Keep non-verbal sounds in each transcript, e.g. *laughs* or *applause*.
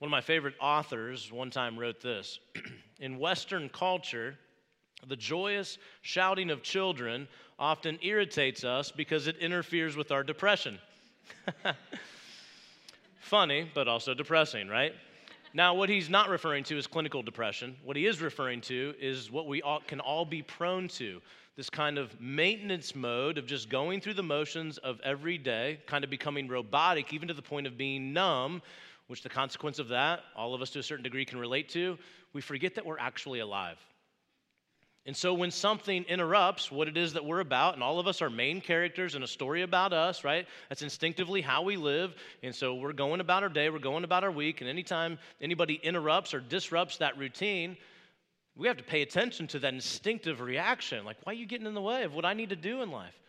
One of my favorite authors one time wrote this *clears throat* In Western culture, the joyous shouting of children often irritates us because it interferes with our depression. *laughs* Funny, but also depressing, right? Now, what he's not referring to is clinical depression. What he is referring to is what we all, can all be prone to this kind of maintenance mode of just going through the motions of every day, kind of becoming robotic, even to the point of being numb, which the consequence of that, all of us to a certain degree can relate to. We forget that we're actually alive. And so when something interrupts what it is that we're about, and all of us are main characters in a story about us, right? That's instinctively how we live. And so we're going about our day, we're going about our week, and anytime anybody interrupts or disrupts that routine, we have to pay attention to that instinctive reaction. Like, why are you getting in the way of what I need to do in life?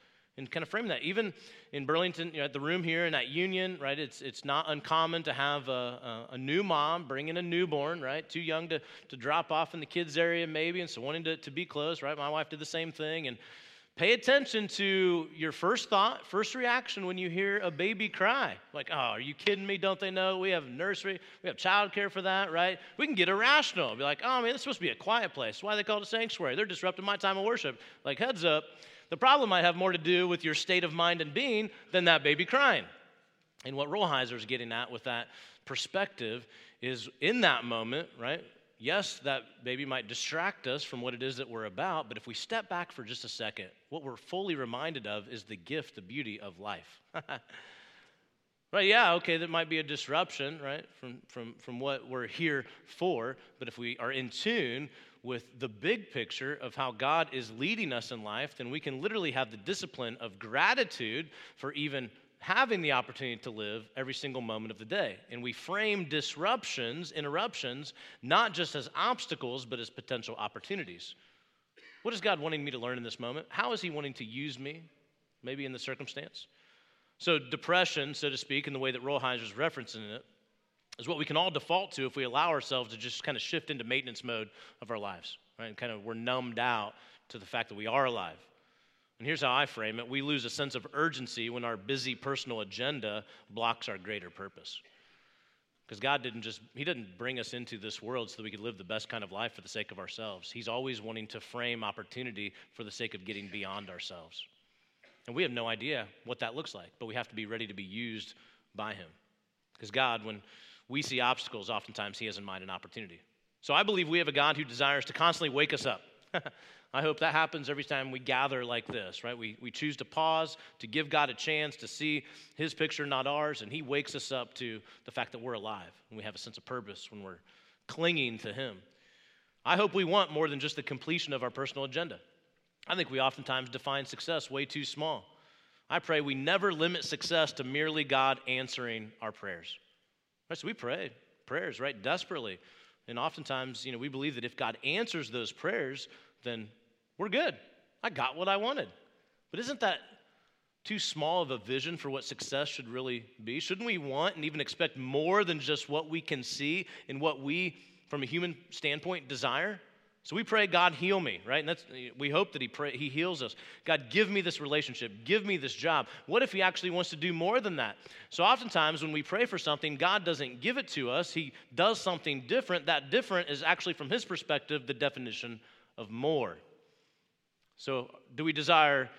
And kind of frame that. Even in Burlington, you know, at the room here in that union, right, it's, it's not uncommon to have a, a, a, new mom bringing a newborn, right, too young to, to drop off in the kids' area maybe, and so wanting to, to be close, right? My wife did the same thing. And Pay attention to your first thought, first reaction when you hear a baby cry. Like, oh, are you kidding me? Don't they know we have nursery? We have childcare for that, right? We can get irrational. Be like, oh, man, it's supposed to be a quiet place. Why they call it a sanctuary? They're disrupting my time of worship. Like, heads up. The problem might have more to do with your state of mind and being than that baby crying. And what Rolheiser is getting at with that perspective is in that moment, right? yes, that baby might distract us from what it is that we're about, but if we step back for just a second, what we're fully reminded of is the gift, the beauty of life. *laughs* right, yeah, okay, that might be a disruption, right, from, from, from what we're here for, but if we are in tune with the big picture of how God is leading us in life, then we can literally have the discipline of gratitude for even having the opportunity to live every single moment of the day. And we frame disruptions, interruptions, not just as obstacles, but as potential opportunities. What is God wanting me to learn in this moment? How is He wanting to use me, maybe in the circumstance? So, depression, so to speak, in the way that Rolheiser is referencing it, is what we can all default to if we allow ourselves to just kind of shift into maintenance mode of our lives, right? And kind of we're numbed out to the fact that we are alive. And here's how I frame it we lose a sense of urgency when our busy personal agenda blocks our greater purpose. Because God didn't just, He didn't bring us into this world so that we could live the best kind of life for the sake of ourselves. He's always wanting to frame opportunity for the sake of getting beyond ourselves. And we have no idea what that looks like, but we have to be ready to be used by Him. Because God, when we see obstacles, oftentimes He has in mind an opportunity. So I believe we have a God who desires to constantly wake us up. *laughs* I hope that happens every time we gather like this, right? We, we choose to pause, to give God a chance to see His picture, not ours, and He wakes us up to the fact that we're alive and we have a sense of purpose when we're clinging to Him. I hope we want more than just the completion of our personal agenda. I think we oftentimes define success way too small. I pray we never limit success to merely God answering our prayers. Right, so we pray prayers, right, desperately. And oftentimes, you know, we believe that if God answers those prayers, then we're good. I got what I wanted. But isn't that too small of a vision for what success should really be? Shouldn't we want and even expect more than just what we can see and what we, from a human standpoint, desire? So we pray, God, heal me, right? And that's, we hope that he, pray, he heals us. God, give me this relationship. Give me this job. What if He actually wants to do more than that? So oftentimes when we pray for something, God doesn't give it to us. He does something different. That different is actually, from His perspective, the definition of more. So, do we desire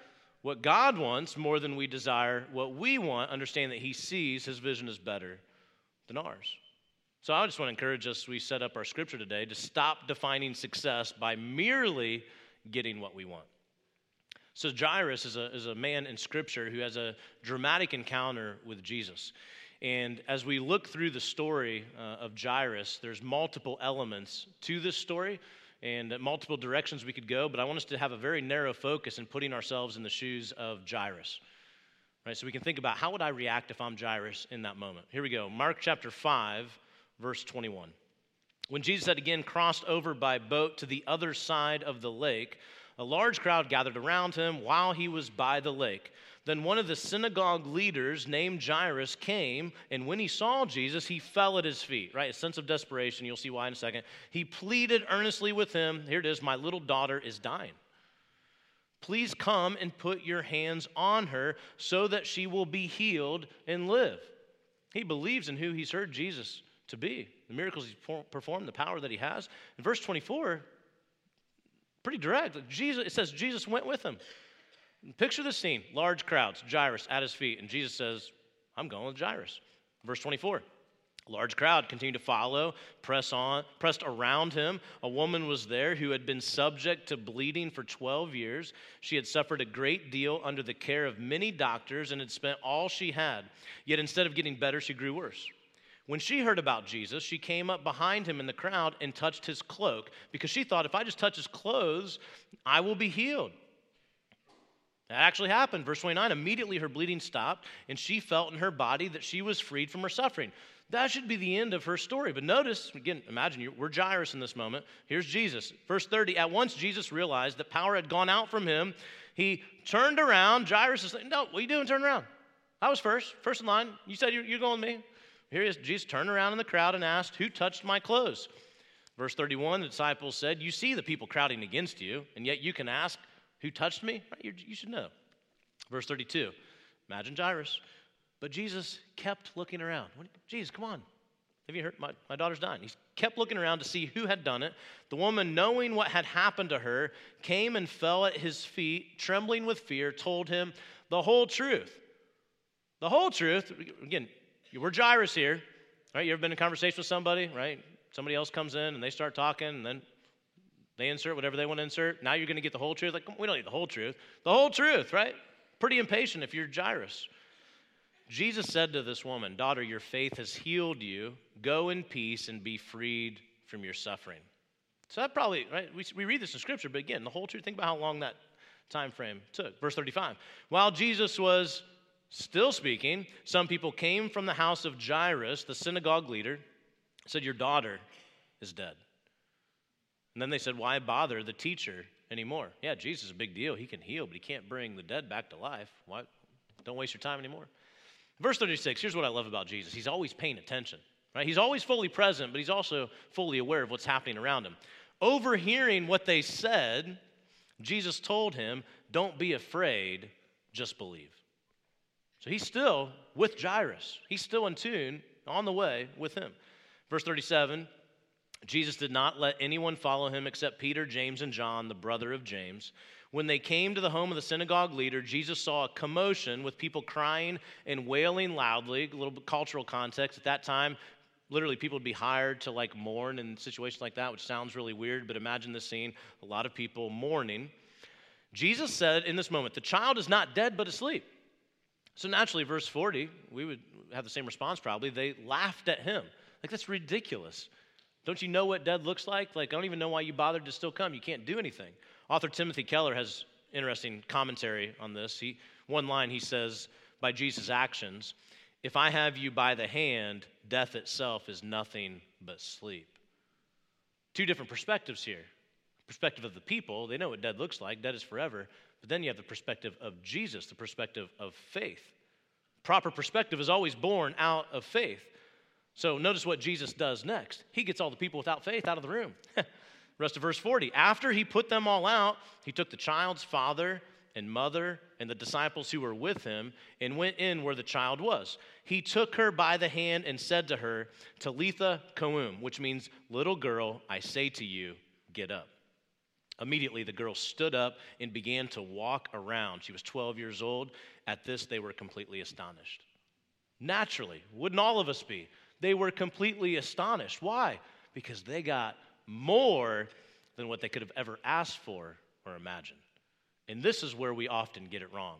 what God wants more than we desire what we want? Understand that He sees His vision is better than ours. So, I just want to encourage us, we set up our scripture today, to stop defining success by merely getting what we want. So, Jairus is a, is a man in scripture who has a dramatic encounter with Jesus. And as we look through the story uh, of Jairus, there's multiple elements to this story and multiple directions we could go, but I want us to have a very narrow focus in putting ourselves in the shoes of Jairus. Right? So we can think about how would I react if I'm Jairus in that moment. Here we go. Mark chapter 5, verse 21. When Jesus had again crossed over by boat to the other side of the lake, a large crowd gathered around him while he was by the lake. Then one of the synagogue leaders named Jairus came, and when he saw Jesus, he fell at his feet, right? A sense of desperation. You'll see why in a second. He pleaded earnestly with him Here it is, my little daughter is dying. Please come and put your hands on her so that she will be healed and live. He believes in who he's heard Jesus to be, the miracles he's performed, the power that he has. In verse 24, pretty direct. Jesus, it says Jesus went with him. Picture the scene large crowds, Jairus at his feet, and Jesus says, I'm going with Jairus. Verse 24. A large crowd continued to follow, press on, pressed around him. A woman was there who had been subject to bleeding for 12 years. She had suffered a great deal under the care of many doctors and had spent all she had. Yet instead of getting better, she grew worse. When she heard about Jesus, she came up behind him in the crowd and touched his cloak because she thought, if I just touch his clothes, I will be healed. That actually happened. Verse 29 immediately her bleeding stopped, and she felt in her body that she was freed from her suffering. That should be the end of her story. But notice, again, imagine we're Jairus in this moment. Here's Jesus. Verse 30 At once Jesus realized that power had gone out from him. He turned around. Jairus is like, No, what are you doing? Turn around. I was first, first in line. You said you're, you're going with me. Here he is. Jesus turned around in the crowd and asked, Who touched my clothes? Verse 31 the disciples said, You see the people crowding against you, and yet you can ask, Who touched me? You should know. Verse 32 Imagine Jairus. But Jesus kept looking around. Jesus, come on. Have you heard? My, my daughter's dying. He kept looking around to see who had done it. The woman, knowing what had happened to her, came and fell at his feet, trembling with fear, told him the whole truth. The whole truth. Again, we're Jairus here, right? You ever been in conversation with somebody, right? Somebody else comes in and they start talking, and then they insert whatever they want to insert. Now you're going to get the whole truth. Like, we don't need the whole truth. The whole truth, right? Pretty impatient if you're Jairus. Jesus said to this woman, Daughter, your faith has healed you. Go in peace and be freed from your suffering. So that probably, right? We, we read this in Scripture, but again, the whole truth, think about how long that time frame took. Verse 35. While Jesus was Still speaking, some people came from the house of Jairus, the synagogue leader, said, Your daughter is dead. And then they said, Why bother the teacher anymore? Yeah, Jesus is a big deal. He can heal, but he can't bring the dead back to life. Why? Don't waste your time anymore. Verse 36, here's what I love about Jesus. He's always paying attention. Right? He's always fully present, but he's also fully aware of what's happening around him. Overhearing what they said, Jesus told him, Don't be afraid, just believe. So he's still with Jairus. He's still in tune, on the way with him. Verse 37 Jesus did not let anyone follow him except Peter, James, and John, the brother of James. When they came to the home of the synagogue leader, Jesus saw a commotion with people crying and wailing loudly. A little bit cultural context. At that time, literally people would be hired to like mourn in situations like that, which sounds really weird, but imagine the scene a lot of people mourning. Jesus said in this moment, The child is not dead but asleep. So naturally, verse 40, we would have the same response probably. They laughed at him. Like, that's ridiculous. Don't you know what dead looks like? Like, I don't even know why you bothered to still come. You can't do anything. Author Timothy Keller has interesting commentary on this. He, one line he says, by Jesus' actions, if I have you by the hand, death itself is nothing but sleep. Two different perspectives here. Perspective of the people, they know what dead looks like, dead is forever. But then you have the perspective of Jesus, the perspective of faith. Proper perspective is always born out of faith. So notice what Jesus does next. He gets all the people without faith out of the room. *laughs* Rest of verse 40. After he put them all out, he took the child's father and mother and the disciples who were with him and went in where the child was. He took her by the hand and said to her, Talitha koum, which means, Little girl, I say to you, get up. Immediately, the girl stood up and began to walk around. She was 12 years old. At this, they were completely astonished. Naturally, wouldn't all of us be? They were completely astonished. Why? Because they got more than what they could have ever asked for or imagined. And this is where we often get it wrong.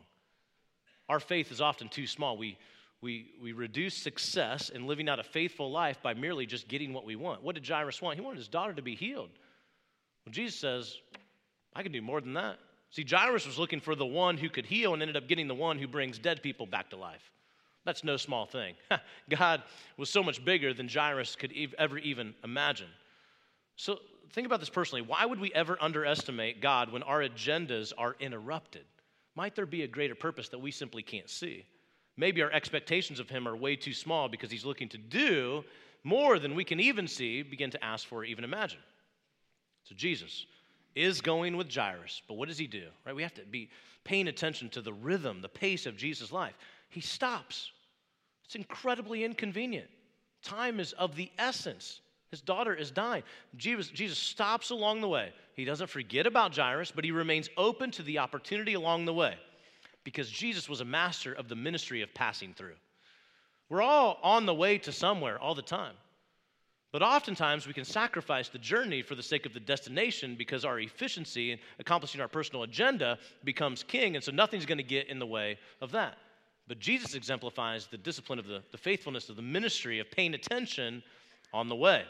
Our faith is often too small. We, we, we reduce success in living out a faithful life by merely just getting what we want. What did Jairus want? He wanted his daughter to be healed. Well, Jesus says, I can do more than that. See, Jairus was looking for the one who could heal and ended up getting the one who brings dead people back to life. That's no small thing. *laughs* God was so much bigger than Jairus could ever even imagine. So think about this personally. Why would we ever underestimate God when our agendas are interrupted? Might there be a greater purpose that we simply can't see? Maybe our expectations of Him are way too small because He's looking to do more than we can even see, begin to ask for, or even imagine. So Jesus is going with Jairus, but what does he do? Right? We have to be paying attention to the rhythm, the pace of Jesus' life. He stops. It's incredibly inconvenient. Time is of the essence. His daughter is dying. Jesus, Jesus stops along the way. He doesn't forget about Jairus, but he remains open to the opportunity along the way because Jesus was a master of the ministry of passing through. We're all on the way to somewhere all the time. But oftentimes we can sacrifice the journey for the sake of the destination because our efficiency in accomplishing our personal agenda becomes king, and so nothing's going to get in the way of that. But Jesus exemplifies the discipline of the, the faithfulness of the ministry of paying attention on the way.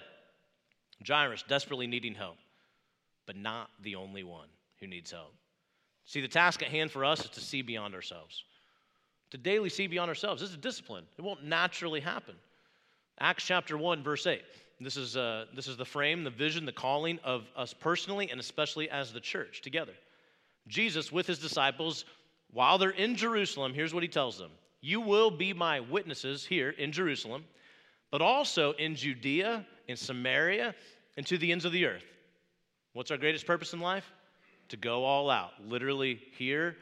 Jairus desperately needing help, but not the only one who needs help. See, the task at hand for us is to see beyond ourselves, to daily see beyond ourselves. This is a discipline, it won't naturally happen. Acts chapter 1, verse 8. This is, uh, this is the frame, the vision, the calling of us personally and especially as the church together. Jesus, with his disciples, while they're in Jerusalem, here's what he tells them You will be my witnesses here in Jerusalem, but also in Judea, in Samaria, and to the ends of the earth. What's our greatest purpose in life? To go all out, literally here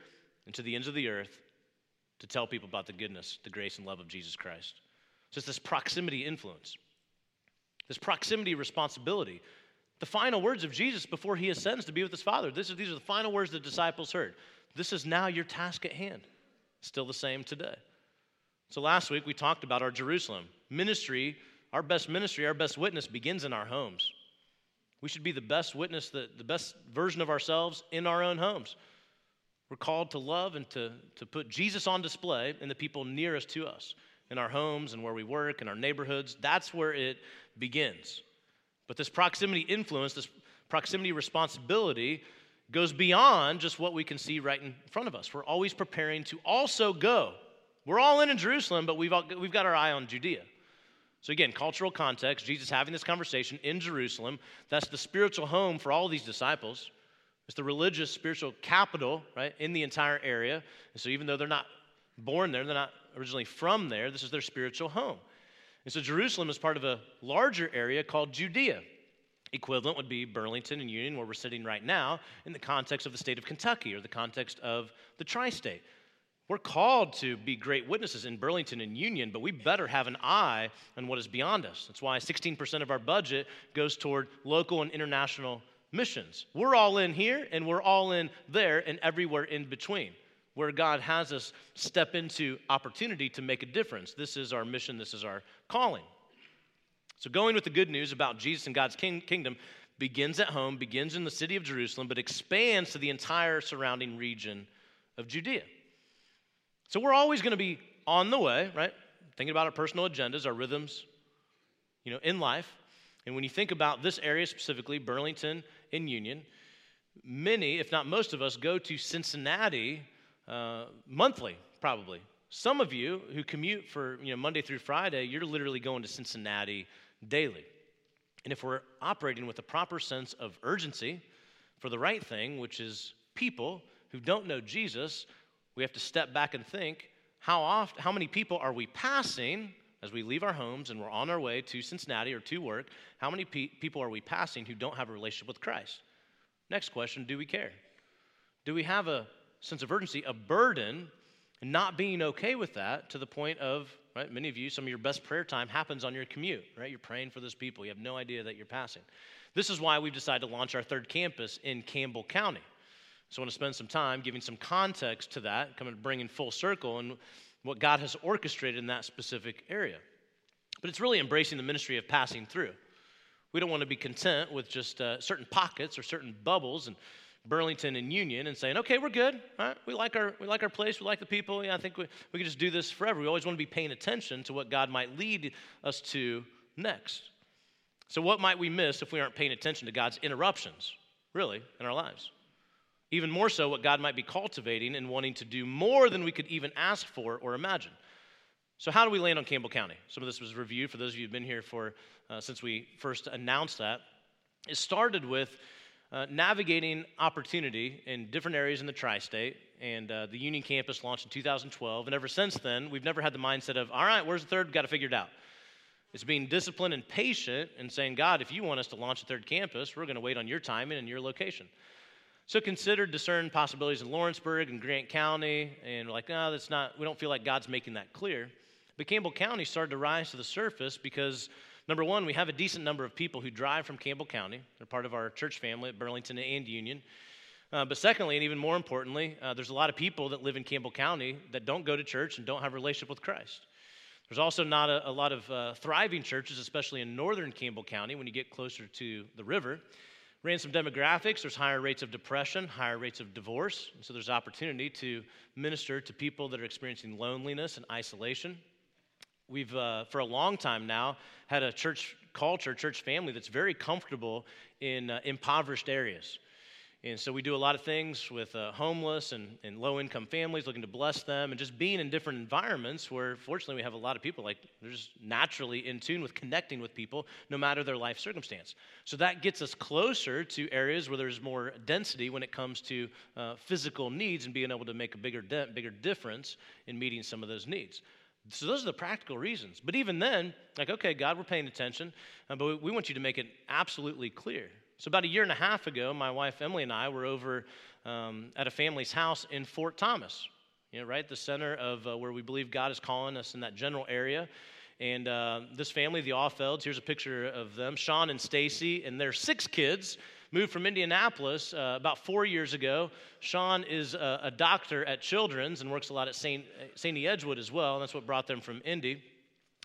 and to the ends of the earth, to tell people about the goodness, the grace, and love of Jesus Christ. So it's this proximity influence this proximity responsibility. The final words of Jesus before he ascends to be with his Father. This is, these are the final words the disciples heard. This is now your task at hand. Still the same today. So last week we talked about our Jerusalem ministry. Our best ministry, our best witness begins in our homes. We should be the best witness, the, the best version of ourselves in our own homes. We're called to love and to, to put Jesus on display in the people nearest to us, in our homes and where we work, in our neighborhoods. That's where it begins. But this proximity influence, this proximity responsibility, goes beyond just what we can see right in front of us. We're always preparing to also go. We're all in in Jerusalem, but we've, all, we've got our eye on Judea. So, again, cultural context, Jesus having this conversation in Jerusalem. That's the spiritual home for all these disciples. It's the religious, spiritual capital, right, in the entire area. And so, even though they're not born there, they're not originally from there, this is their spiritual home. And so Jerusalem is part of a larger area called Judea. Equivalent would be Burlington and Union, where we're sitting right now, in the context of the state of Kentucky or the context of the tri state. We're called to be great witnesses in Burlington and Union, but we better have an eye on what is beyond us. That's why 16% of our budget goes toward local and international missions. We're all in here and we're all in there and everywhere in between where God has us step into opportunity to make a difference. This is our mission, this is our calling. So, going with the good news about Jesus and God's king- kingdom begins at home, begins in the city of Jerusalem, but expands to the entire surrounding region of Judea. So, we're always going to be on the way, right? Thinking about our personal agendas, our rhythms, you know, in life. And when you think about this area specifically, Burlington and Union, many, if not most of us, go to Cincinnati uh, monthly, probably. Some of you who commute for you know, Monday through Friday, you're literally going to Cincinnati daily. And if we're operating with a proper sense of urgency for the right thing, which is people who don't know Jesus, we have to step back and think how often how many people are we passing as we leave our homes and we're on our way to Cincinnati or to work? How many pe- people are we passing who don't have a relationship with Christ? Next question, do we care? Do we have a sense of urgency, a burden, and not being okay with that to the point of, right, many of you, some of your best prayer time happens on your commute, right? You're praying for those people. You have no idea that you're passing. This is why we've decided to launch our third campus in Campbell County. So I want to spend some time giving some context to that, coming to bring in full circle and what God has orchestrated in that specific area. But it's really embracing the ministry of passing through. We don't want to be content with just uh, certain pockets or certain bubbles and Burlington and Union and saying, okay, we're good. Right? We, like our, we like our place. We like the people. Yeah, I think we, we can just do this forever. We always want to be paying attention to what God might lead us to next. So, what might we miss if we aren't paying attention to God's interruptions, really, in our lives? Even more so, what God might be cultivating and wanting to do more than we could even ask for or imagine. So, how do we land on Campbell County? Some of this was reviewed for those of you who've been here for uh, since we first announced that. It started with uh, navigating opportunity in different areas in the tri state. And uh, the Union campus launched in 2012. And ever since then, we've never had the mindset of, all right, where's the third? Got to figure it out. It's being disciplined and patient and saying, God, if you want us to launch a third campus, we're going to wait on your timing and your location. So consider, discern possibilities in Lawrenceburg and Grant County. And we're like, no, that's not, we don't feel like God's making that clear. But Campbell County started to rise to the surface because, number one, we have a decent number of people who drive from Campbell County. They're part of our church family at Burlington and Union. Uh, but secondly, and even more importantly, uh, there's a lot of people that live in Campbell County that don't go to church and don't have a relationship with Christ. There's also not a, a lot of uh, thriving churches, especially in northern Campbell County when you get closer to the river. Ran some demographics. There's higher rates of depression, higher rates of divorce. So there's opportunity to minister to people that are experiencing loneliness and isolation. We've, uh, for a long time now, had a church culture, church family that's very comfortable in uh, impoverished areas. And so we do a lot of things with uh, homeless and, and low income families, looking to bless them, and just being in different environments where, fortunately, we have a lot of people like they're just naturally in tune with connecting with people no matter their life circumstance. So that gets us closer to areas where there's more density when it comes to uh, physical needs and being able to make a bigger dent, bigger difference in meeting some of those needs. So those are the practical reasons. But even then, like, okay, God, we're paying attention, uh, but we want you to make it absolutely clear so, about a year and a half ago, my wife Emily and I were over um, at a family's house in Fort Thomas, you know, right the center of uh, where we believe God is calling us in that general area. And uh, this family, the Offelds, here's a picture of them Sean and Stacy, and their six kids moved from Indianapolis uh, about four years ago. Sean is a, a, doctor at Children's and works a lot at St. St. Edgewood as well. And that's what brought them from Indy.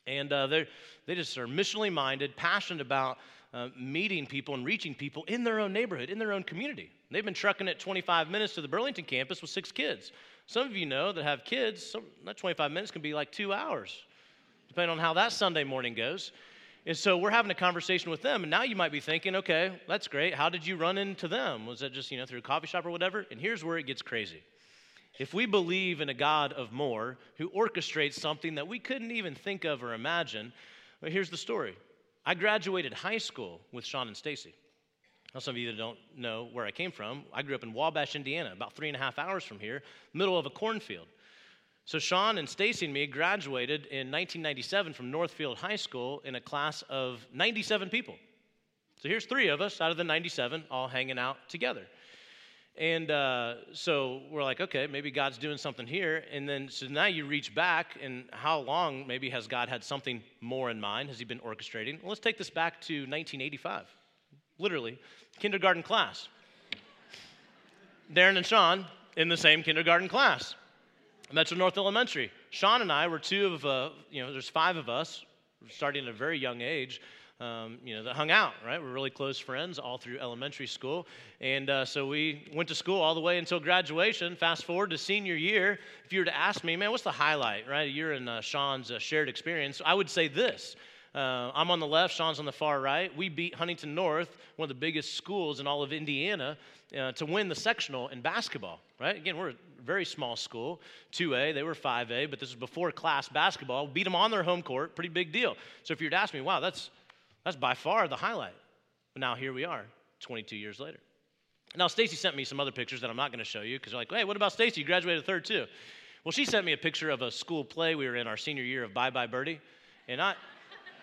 And uh, they just are missionally minded, passionate about uh, meeting people and reaching people in their own neighborhood, in their own community. They've been trucking it 25 minutes to the Burlington campus with six kids. Some of you know that have kids, some, that 25 minutes can be like two hours, depending on how that Sunday morning goes. And so we're having a conversation with them, and now you might be thinking, okay, that's great. How did you run into them? Was that just, you know, through a coffee shop or whatever? And here's where it gets crazy. If we believe in a God of more who orchestrates something that we couldn't even think of or imagine, well, here's the story. I graduated high school with Sean and Stacy. Now, some of you that don't know where I came from, I grew up in Wabash, Indiana, about three and a half hours from here, middle of a cornfield. So Sean and Stacy and me graduated in 1997 from Northfield High School in a class of 97 people. So here's three of us out of the 97 all hanging out together. And uh, so we're like, okay, maybe God's doing something here. And then, so now you reach back, and how long maybe has God had something more in mind? Has He been orchestrating? Well, let's take this back to 1985. Literally, kindergarten class. Darren and Sean in the same kindergarten class, Metro North Elementary. Sean and I were two of, uh, you know, there's five of us, starting at a very young age um, you know, that hung out, right? We're really close friends all through elementary school. And uh, so we went to school all the way until graduation. Fast forward to senior year. If you were to ask me, man, what's the highlight, right? You're in uh, Sean's uh, shared experience. I would say this. Uh, I'm on the left, Sean's on the far right. We beat Huntington North, one of the biggest schools in all of Indiana, uh, to win the sectional in basketball, right? Again, we're very small school, 2A, they were 5A, but this was before class basketball. Beat them on their home court, pretty big deal. So if you were to ask me, wow, that's that's by far the highlight. But now here we are, 22 years later. Now, Stacy sent me some other pictures that I'm not going to show you because you're like, hey, what about Stacy? You graduated third too. Well, she sent me a picture of a school play we were in our senior year of Bye Bye Birdie. And I,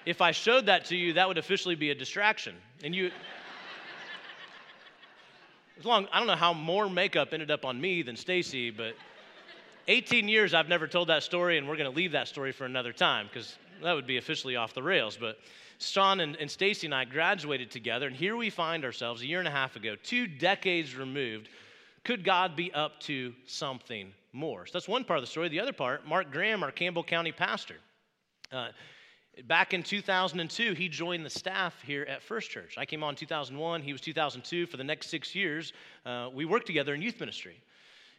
if I showed that to you, that would officially be a distraction. And you, as long, I don't know how more makeup ended up on me than Stacy, but 18 years I've never told that story, and we're going to leave that story for another time because that would be officially off the rails. But Sean and, and Stacy and I graduated together, and here we find ourselves a year and a half ago, two decades removed. Could God be up to something more? So that's one part of the story. The other part, Mark Graham, our Campbell County pastor. Uh, back in 2002, he joined the staff here at First Church. I came on 2001, he was 2002. For the next six years, uh, we worked together in youth ministry.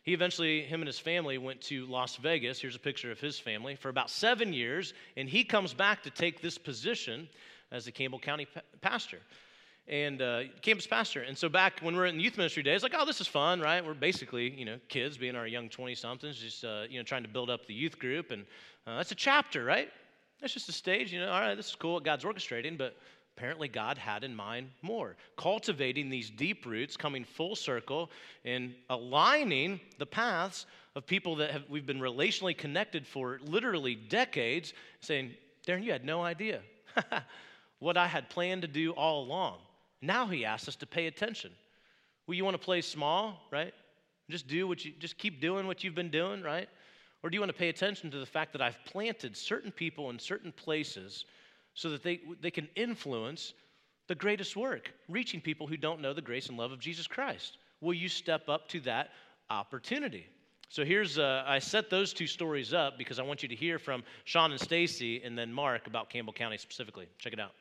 He eventually, him and his family went to Las Vegas. Here's a picture of his family for about seven years, and he comes back to take this position as the Campbell County pa- pastor and uh, campus pastor. And so back when we were in youth ministry days, like, oh, this is fun, right? We're basically, you know, kids being our young 20 somethings, just, uh, you know, trying to build up the youth group. And uh, that's a chapter, right? That's just a stage, you know, all right, this is cool God's orchestrating, but apparently God had in mind more. Cultivating these deep roots, coming full circle, and aligning the paths of people that have, we've been relationally connected for literally decades, saying, Darren, you had no idea. *laughs* what I had planned to do all along. Now he asks us to pay attention. Well, you want to play small, right? Just do what you just keep doing what you've been doing, right? Or do you want to pay attention to the fact that I've planted certain people in certain places so that they, they can influence the greatest work, reaching people who don't know the grace and love of Jesus Christ? Will you step up to that opportunity? So here's, uh, I set those two stories up because I want you to hear from Sean and Stacy and then Mark about Campbell County specifically. Check it out.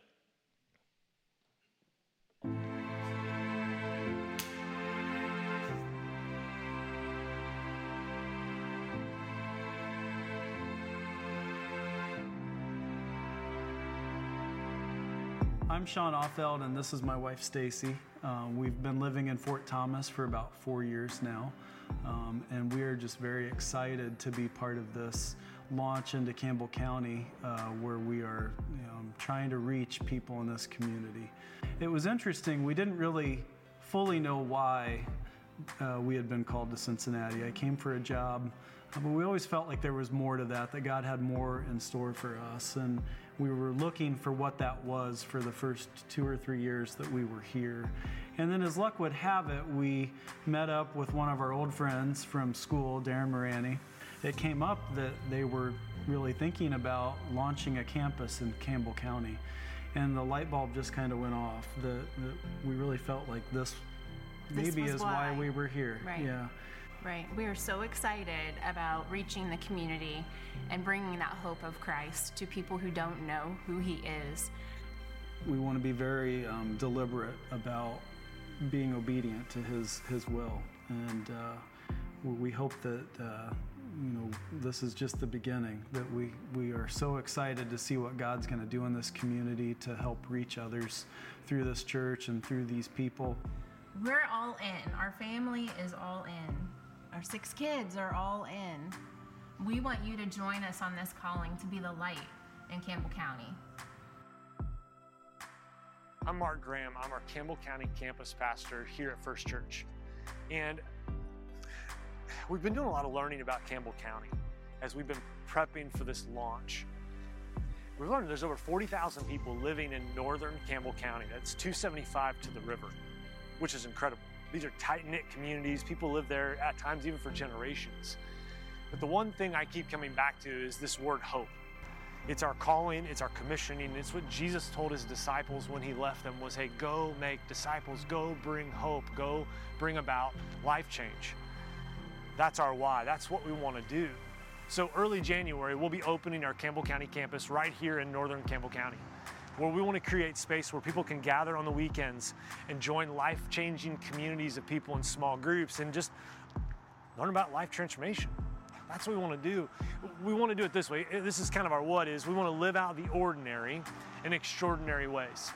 I'm Sean Offeld, and this is my wife Stacy. Um, we've been living in Fort Thomas for about four years now, um, and we are just very excited to be part of this launch into Campbell County, uh, where we are you know, trying to reach people in this community. It was interesting. We didn't really fully know why uh, we had been called to Cincinnati. I came for a job, uh, but we always felt like there was more to that, that God had more in store for us. And we were looking for what that was for the first two or three years that we were here. And then, as luck would have it, we met up with one of our old friends from school, Darren Morani. It came up that they were really thinking about launching a campus in Campbell County. And the light bulb just kind of went off. The, the, we really felt like this, this maybe is why. why we were here. Right. Yeah. Right. We are so excited about reaching the community and bringing that hope of Christ to people who don't know who He is. We want to be very um, deliberate about being obedient to His His will, and uh, we hope that uh, you know this is just the beginning. That we we are so excited to see what God's going to do in this community to help reach others through this church and through these people. We're all in. Our family is all in. Our six kids are all in. We want you to join us on this calling to be the light in Campbell County. I'm Mark Graham. I'm our Campbell County campus pastor here at First Church. And we've been doing a lot of learning about Campbell County as we've been prepping for this launch. We've learned there's over 40,000 people living in northern Campbell County. That's 275 to the river, which is incredible. These are tight knit communities. People live there at times even for generations. But the one thing I keep coming back to is this word hope. It's our calling, it's our commissioning. It's what Jesus told his disciples when he left them was, "Hey, go make disciples, go bring hope, go bring about life change." That's our why. That's what we want to do. So early January, we'll be opening our Campbell County campus right here in northern Campbell County where we want to create space where people can gather on the weekends and join life changing communities of people in small groups and just learn about life transformation. That's what we want to do. We want to do it this way. Eh, this is kind of our what is. We want to live out the ordinary in extraordinary ways.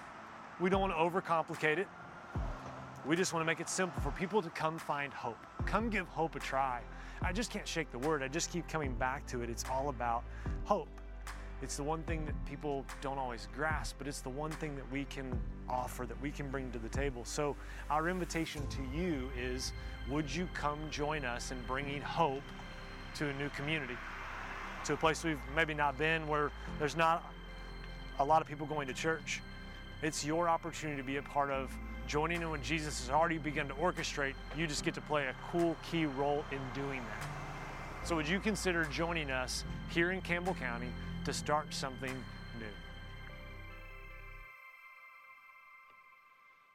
We don't want to overcomplicate it. We just want to make it simple for people to come find hope. Come give hope a try. I just can't shake the word. I just keep coming back to it. It's all about hope. It's the one thing that people don't always grasp, but it's the one thing that we can offer, that we can bring to the table. So, our invitation to you is would you come join us in bringing hope to a new community, to a place we've maybe not been, where there's not a lot of people going to church? It's your opportunity to be a part of joining in when Jesus has already begun to orchestrate. You just get to play a cool key role in doing that. So, would you consider joining us here in Campbell County? To start something new.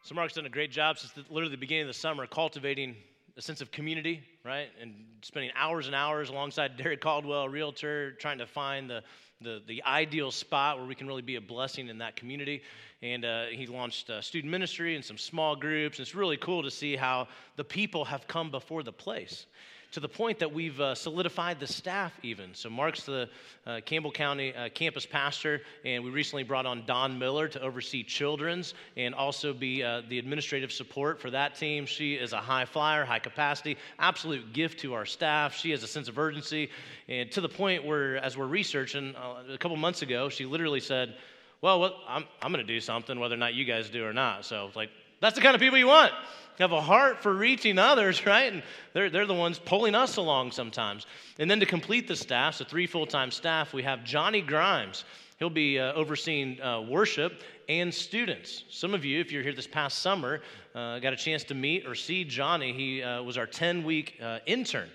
So, Mark's done a great job since the, literally the beginning of the summer cultivating a sense of community, right? And spending hours and hours alongside *laughs* Derek Caldwell, realtor, trying to find the, the, the ideal spot where we can really be a blessing in that community. And uh, he launched student ministry and some small groups. It's really cool to see how the people have come before the place to the point that we've uh, solidified the staff even. So Mark's the uh, Campbell County uh, campus pastor, and we recently brought on Dawn Miller to oversee children's and also be uh, the administrative support for that team. She is a high flyer, high capacity, absolute gift to our staff. She has a sense of urgency, and to the point where, as we're researching, uh, a couple months ago, she literally said, well, what, I'm, I'm going to do something whether or not you guys do or not. So, like, that's the kind of people you want. Have a heart for reaching others, *laughs* right? And they're, they're the ones pulling us along sometimes. And then to complete the staff, so three full time staff, we have Johnny Grimes. He'll be uh, overseeing uh, worship and students. Some of you, if you're here this past summer, uh, got a chance to meet or see Johnny. He uh, was our 10 week uh, intern.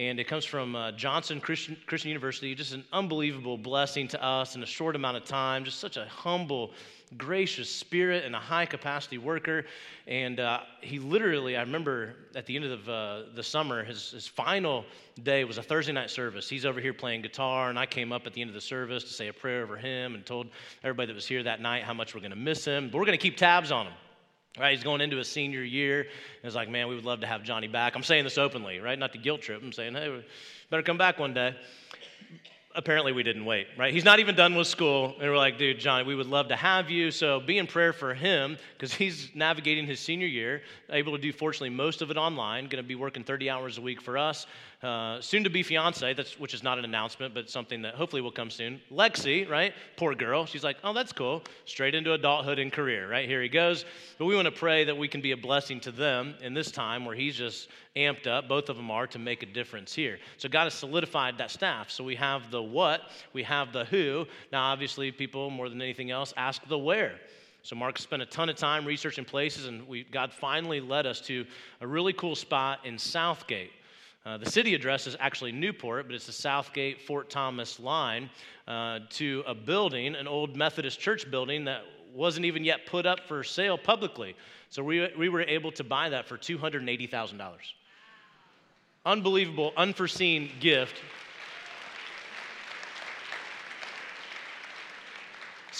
And it comes from uh, Johnson Christian, Christian University. Just an unbelievable blessing to us in a short amount of time. Just such a humble, gracious spirit and a high capacity worker. And uh, he literally, I remember at the end of the, uh, the summer, his, his final day was a Thursday night service. He's over here playing guitar, and I came up at the end of the service to say a prayer over him and told everybody that was here that night how much we're going to miss him. But we're going to keep tabs on him. Right, he's going into his senior year. And it's like, man, we would love to have Johnny back. I'm saying this openly, right? Not to guilt trip. I'm saying, hey, better come back one day. Apparently, we didn't wait, right? He's not even done with school. And we're like, dude, Johnny, we would love to have you. So be in prayer for him because he's navigating his senior year, able to do, fortunately, most of it online, going to be working 30 hours a week for us. Uh, soon to be fiance, which is not an announcement, but something that hopefully will come soon. Lexi, right? Poor girl. She's like, oh, that's cool. Straight into adulthood and career, right? Here he goes. But we want to pray that we can be a blessing to them in this time where he's just amped up, both of them are, to make a difference here. So God has solidified that staff. So we have the what, we have the who. Now, obviously, people more than anything else ask the where. So Mark spent a ton of time researching places, and we, God finally led us to a really cool spot in Southgate. Uh, the city address is actually Newport, but it's the Southgate Fort Thomas line uh, to a building, an old Methodist church building that wasn't even yet put up for sale publicly. So we, we were able to buy that for $280,000. Unbelievable, unforeseen gift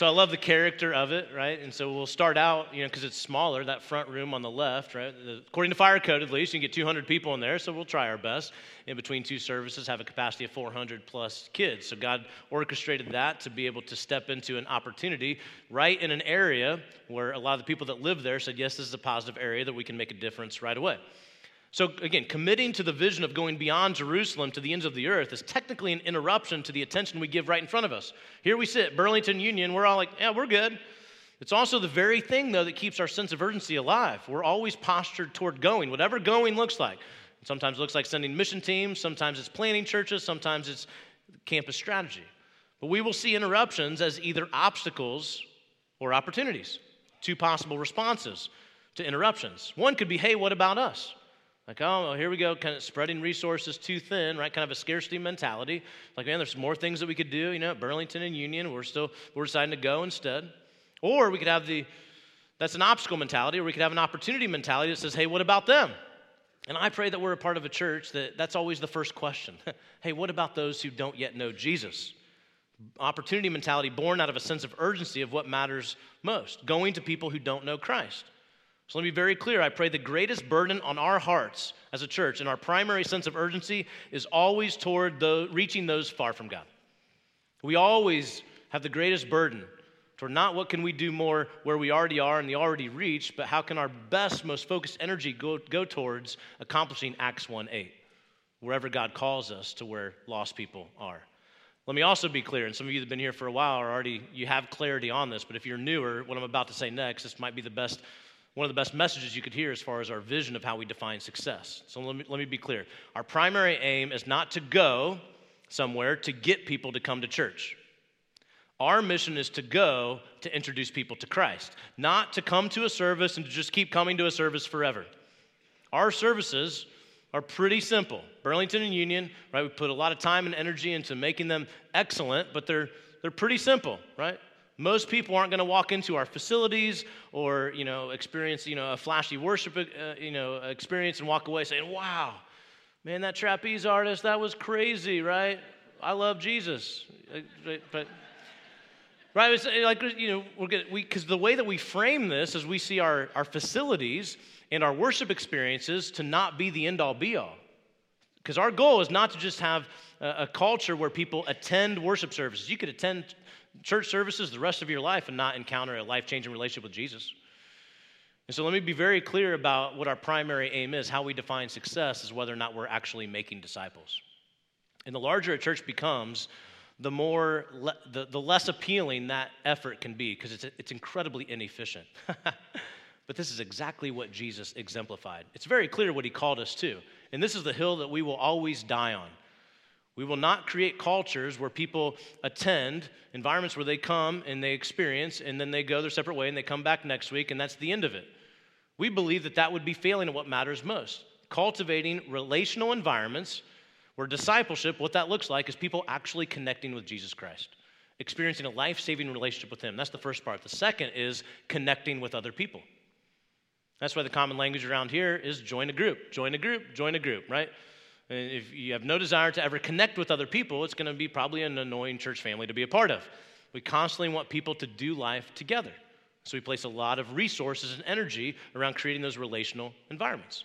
So I love the character of it, right? And so we'll start out, you know, because it's smaller, that front room on the left, right? According to fire code, at least, you can get 200 people in there, so we'll try our best. In between two services, have a capacity of 400 plus kids. So God orchestrated that to be able to step into an opportunity right in an area where a lot of the people that live there said, yes, this is a positive area that we can make a difference right away. So, again, committing to the vision of going beyond Jerusalem to the ends of the earth is technically an interruption to the attention we give right in front of us. Here we sit, Burlington Union, we're all like, yeah, we're good. It's also the very thing, though, that keeps our sense of urgency alive. We're always postured toward going, whatever going looks like. Sometimes it looks like sending mission teams, sometimes it's planning churches, sometimes it's campus strategy. But we will see interruptions as either obstacles or opportunities, two possible responses to interruptions. One could be, hey, what about us? Like, oh, well here we go, kind of spreading resources too thin, right? Kind of a scarcity mentality. Like, man, there's more things that we could do, you know, Burlington and Union, we're still, we're deciding to go instead. Or we could have the, that's an obstacle mentality, or we could have an opportunity mentality that says, hey, what about them? And I pray that we're a part of a church that that's always the first question. *laughs* hey, what about those who don't yet know Jesus? Opportunity mentality born out of a sense of urgency of what matters most, going to people who don't know Christ. So let me be very clear. I pray the greatest burden on our hearts as a church and our primary sense of urgency is always toward the, reaching those far from God. We always have the greatest burden toward not what can we do more where we already are and the already reached, but how can our best, most focused energy go, go towards accomplishing Acts 1 8, wherever God calls us to where lost people are. Let me also be clear, and some of you that have been here for a while are already, you have clarity on this, but if you're newer, what I'm about to say next, this might be the best one of the best messages you could hear as far as our vision of how we define success. So let me, let me be clear. Our primary aim is not to go somewhere to get people to come to church. Our mission is to go to introduce people to Christ, not to come to a service and to just keep coming to a service forever. Our services are pretty simple. Burlington and Union, right? We put a lot of time and energy into making them excellent, but they're they're pretty simple, right? Most people aren't going to walk into our facilities or, you know, experience, you know, a flashy worship, uh, you know, experience and walk away saying, wow, man, that trapeze artist, that was crazy, right? I love Jesus. Uh, but, right, it's uh, like, you know, we're going we, because the way that we frame this is we see our, our facilities and our worship experiences to not be the end all be all. Because our goal is not to just have a, a culture where people attend worship services. You could attend church services the rest of your life and not encounter a life changing relationship with Jesus. And so let me be very clear about what our primary aim is. How we define success is whether or not we're actually making disciples. And the larger a church becomes, the more le- the, the less appealing that effort can be because it's, it's incredibly inefficient. *laughs* but this is exactly what Jesus exemplified. It's very clear what he called us to. And this is the hill that we will always die on. We will not create cultures where people attend, environments where they come and they experience, and then they go their separate way and they come back next week, and that's the end of it. We believe that that would be failing at what matters most cultivating relational environments Where discipleship, what that looks like is people actually connecting with Jesus Christ, experiencing a life saving relationship with Him. That's the first part. The second is connecting with other people. That's why the common language around here is join a group, join a group, join a group, right? If you have no desire to ever connect with other people, it's going to be probably an annoying church family to be a part of. We constantly want people to do life together. So we place a lot of resources and energy around creating those relational environments.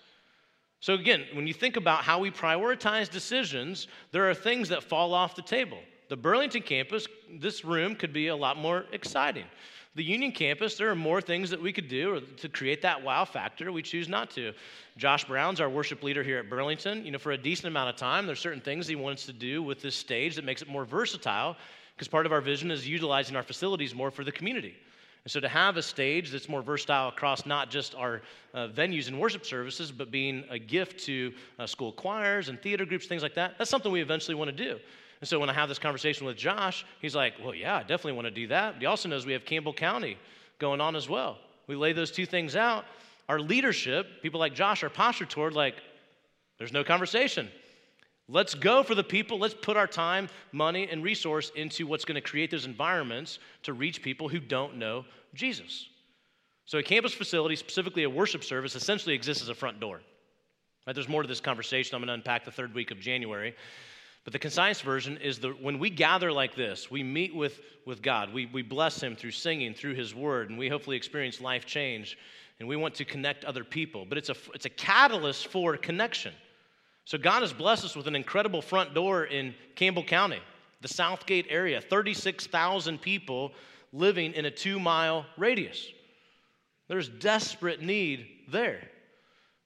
So, again, when you think about how we prioritize decisions, there are things that fall off the table. The Burlington campus, this room could be a lot more exciting. The Union campus, there are more things that we could do to create that wow factor. We choose not to. Josh Brown's our worship leader here at Burlington. You know, for a decent amount of time, there's certain things he wants to do with this stage that makes it more versatile because part of our vision is utilizing our facilities more for the community. And so to have a stage that's more versatile across not just our uh, venues and worship services, but being a gift to uh, school choirs and theater groups, things like that, that's something we eventually want to do. And so when I have this conversation with Josh, he's like, well, yeah, I definitely want to do that. He also knows we have Campbell County going on as well. We lay those two things out. Our leadership, people like Josh, are postured toward like, there's no conversation. Let's go for the people. Let's put our time, money, and resource into what's going to create those environments to reach people who don't know Jesus. So, a campus facility, specifically a worship service, essentially exists as a front door. Right, there's more to this conversation. I'm going to unpack the third week of January. But the concise version is that when we gather like this, we meet with, with God, we, we bless Him through singing, through His Word, and we hopefully experience life change. And we want to connect other people. But it's a, it's a catalyst for connection. So God has blessed us with an incredible front door in Campbell County, the Southgate area, 36,000 people living in a two mile radius. There's desperate need there.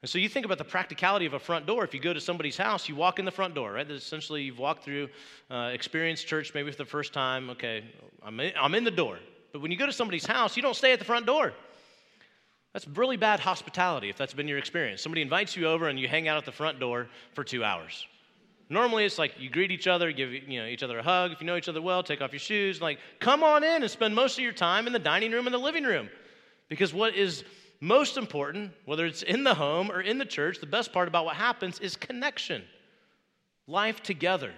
And so you think about the practicality of a front door. If you go to somebody's house, you walk in the front door, right? Essentially, you've walked through, uh, experienced church maybe for the first time. Okay, I'm in, I'm in the door. But when you go to somebody's house, you don't stay at the front door. That's really bad hospitality if that's been your experience. Somebody invites you over and you hang out at the front door for two hours. Normally, it's like you greet each other, give you know, each other a hug. If you know each other well, take off your shoes. Like, come on in and spend most of your time in the dining room and the living room. Because what is most important, whether it's in the home or in the church, the best part about what happens is connection, life together,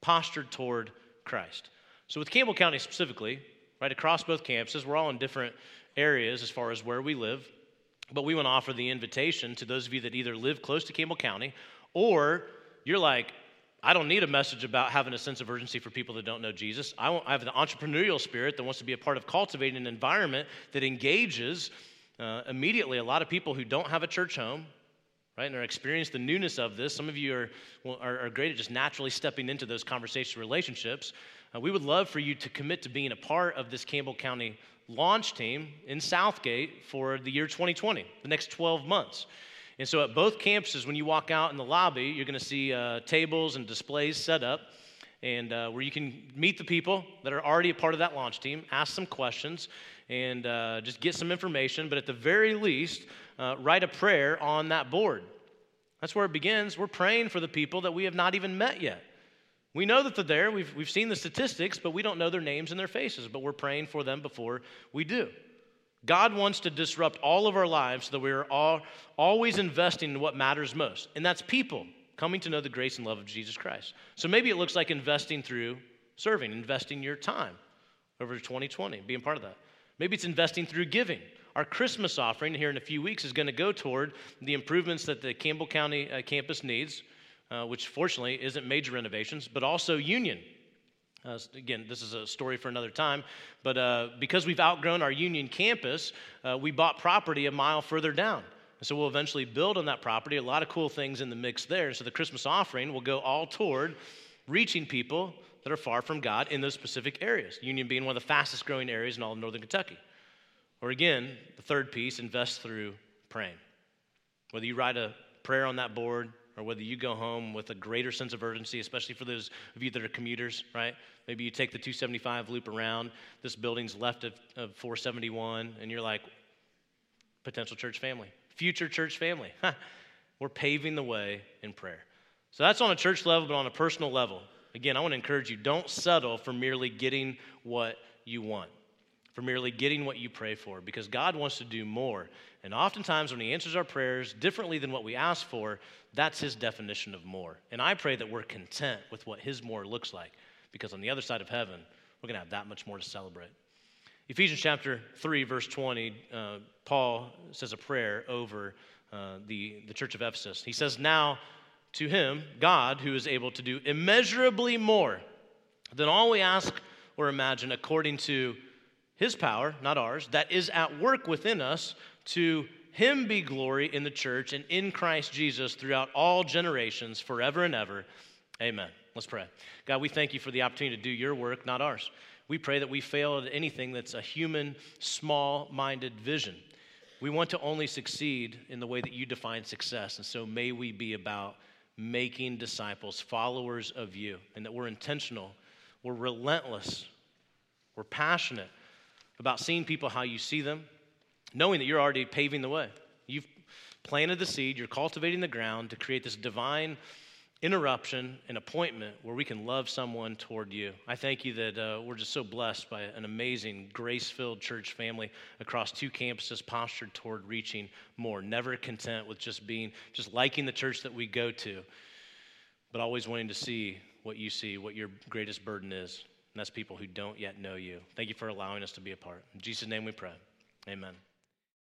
postured toward Christ. So, with Campbell County specifically, right across both campuses, we're all in different areas as far as where we live. But we want to offer the invitation to those of you that either live close to Campbell County or you're like, I don't need a message about having a sense of urgency for people that don't know Jesus. I, have the entrepreneurial spirit that wants to be a part of cultivating an environment that engages uh, immediately a lot of people who don't have a church home, right, and are experiencing the newness of this. Some of you are, are, are, great at just naturally stepping into those conversation relationships. Uh, we would love for you to commit to being a part of this Campbell County launch team in Southgate for the year 2020, the next 12 months. And so at both campuses, when you walk out in the lobby, you're going to see uh, tables and displays set up and uh, where you can meet the people that are already a part of that launch team, ask some questions, and uh, just get some information. But at the very least, uh, write a prayer on that board. That's where it begins. We're praying for the people that we have not even met yet. We know that they're there. We've, we've seen the statistics, but we don't know their names and their faces, but we're praying for them before we do. God wants to disrupt all of our lives so that we're all, always investing in what matters most, and that's people coming to know the grace and love of Jesus Christ. So maybe it looks like investing through serving, investing your time over 2020, being part of that. Maybe it's investing through giving. Our Christmas offering here in a few weeks is going to go toward the improvements that the Campbell County uh, campus needs uh, which fortunately isn't major renovations, but also Union. Uh, again, this is a story for another time, but uh, because we've outgrown our Union campus, uh, we bought property a mile further down. And so we'll eventually build on that property, a lot of cool things in the mix there. So the Christmas offering will go all toward reaching people that are far from God in those specific areas, Union being one of the fastest growing areas in all of northern Kentucky. Or again, the third piece, invest through praying. Whether you write a prayer on that board, or whether you go home with a greater sense of urgency, especially for those of you that are commuters, right? Maybe you take the 275 loop around, this building's left of, of 471, and you're like, potential church family, future church family. *laughs* We're paving the way in prayer. So that's on a church level, but on a personal level. Again, I want to encourage you don't settle for merely getting what you want. for merely getting what you pray for because God wants to do more. And oftentimes, when He answers our prayers differently than what we ask for, that's His definition of more. And I pray that we're content with what His more looks like because on the other side of heaven, we're going to have that much more to celebrate. Ephesians chapter 3, verse 20, uh, Paul says a prayer over uh, the, the church of Ephesus. He says, Now to him, God, who is able to do immeasurably more than all we ask or imagine, according to his power, not ours, that is at work within us, to him be glory in the church and in Christ Jesus throughout all generations, forever and ever. Amen. Let's pray. God, we thank you for the opportunity to do your work, not ours. We pray that we fail at anything that's a human, small minded vision. We want to only succeed in the way that you define success. And so may we be about making disciples, followers of you, and that we're intentional, we're relentless, we're passionate about seeing people how you see them, knowing that you're already paving the way. You've planted the seed, you're cultivating the ground to create this divine interruption, an appointment where we can love someone toward you. I thank you that uh, we're just so blessed by an amazing, grace filled church family across two campuses postured toward reaching more, never content with just being, just liking the church that we go to, but always wanting to see what you see, what your greatest burden is. And that's people who don't yet know you. Thank you for allowing us to be a part. In Jesus' name we pray. Amen.